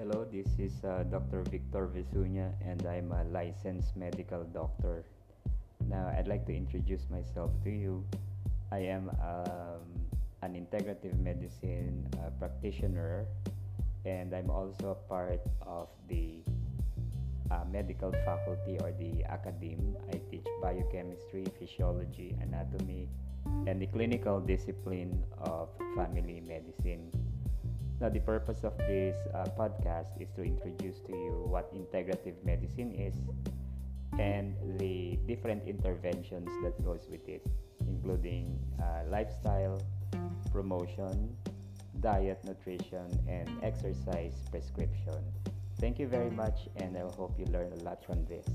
Hello, this is uh, Dr. Victor Visunya, and I'm a licensed medical doctor. Now, I'd like to introduce myself to you. I am um, an integrative medicine uh, practitioner, and I'm also a part of the uh, medical faculty or the academe. I teach biochemistry, physiology, anatomy, and the clinical discipline of family medicine. Now, the purpose of this uh, podcast is to introduce to you what integrative medicine is and the different interventions that goes with it, including uh, lifestyle, promotion, diet, nutrition, and exercise prescription. Thank you very much, and I hope you learn a lot from this.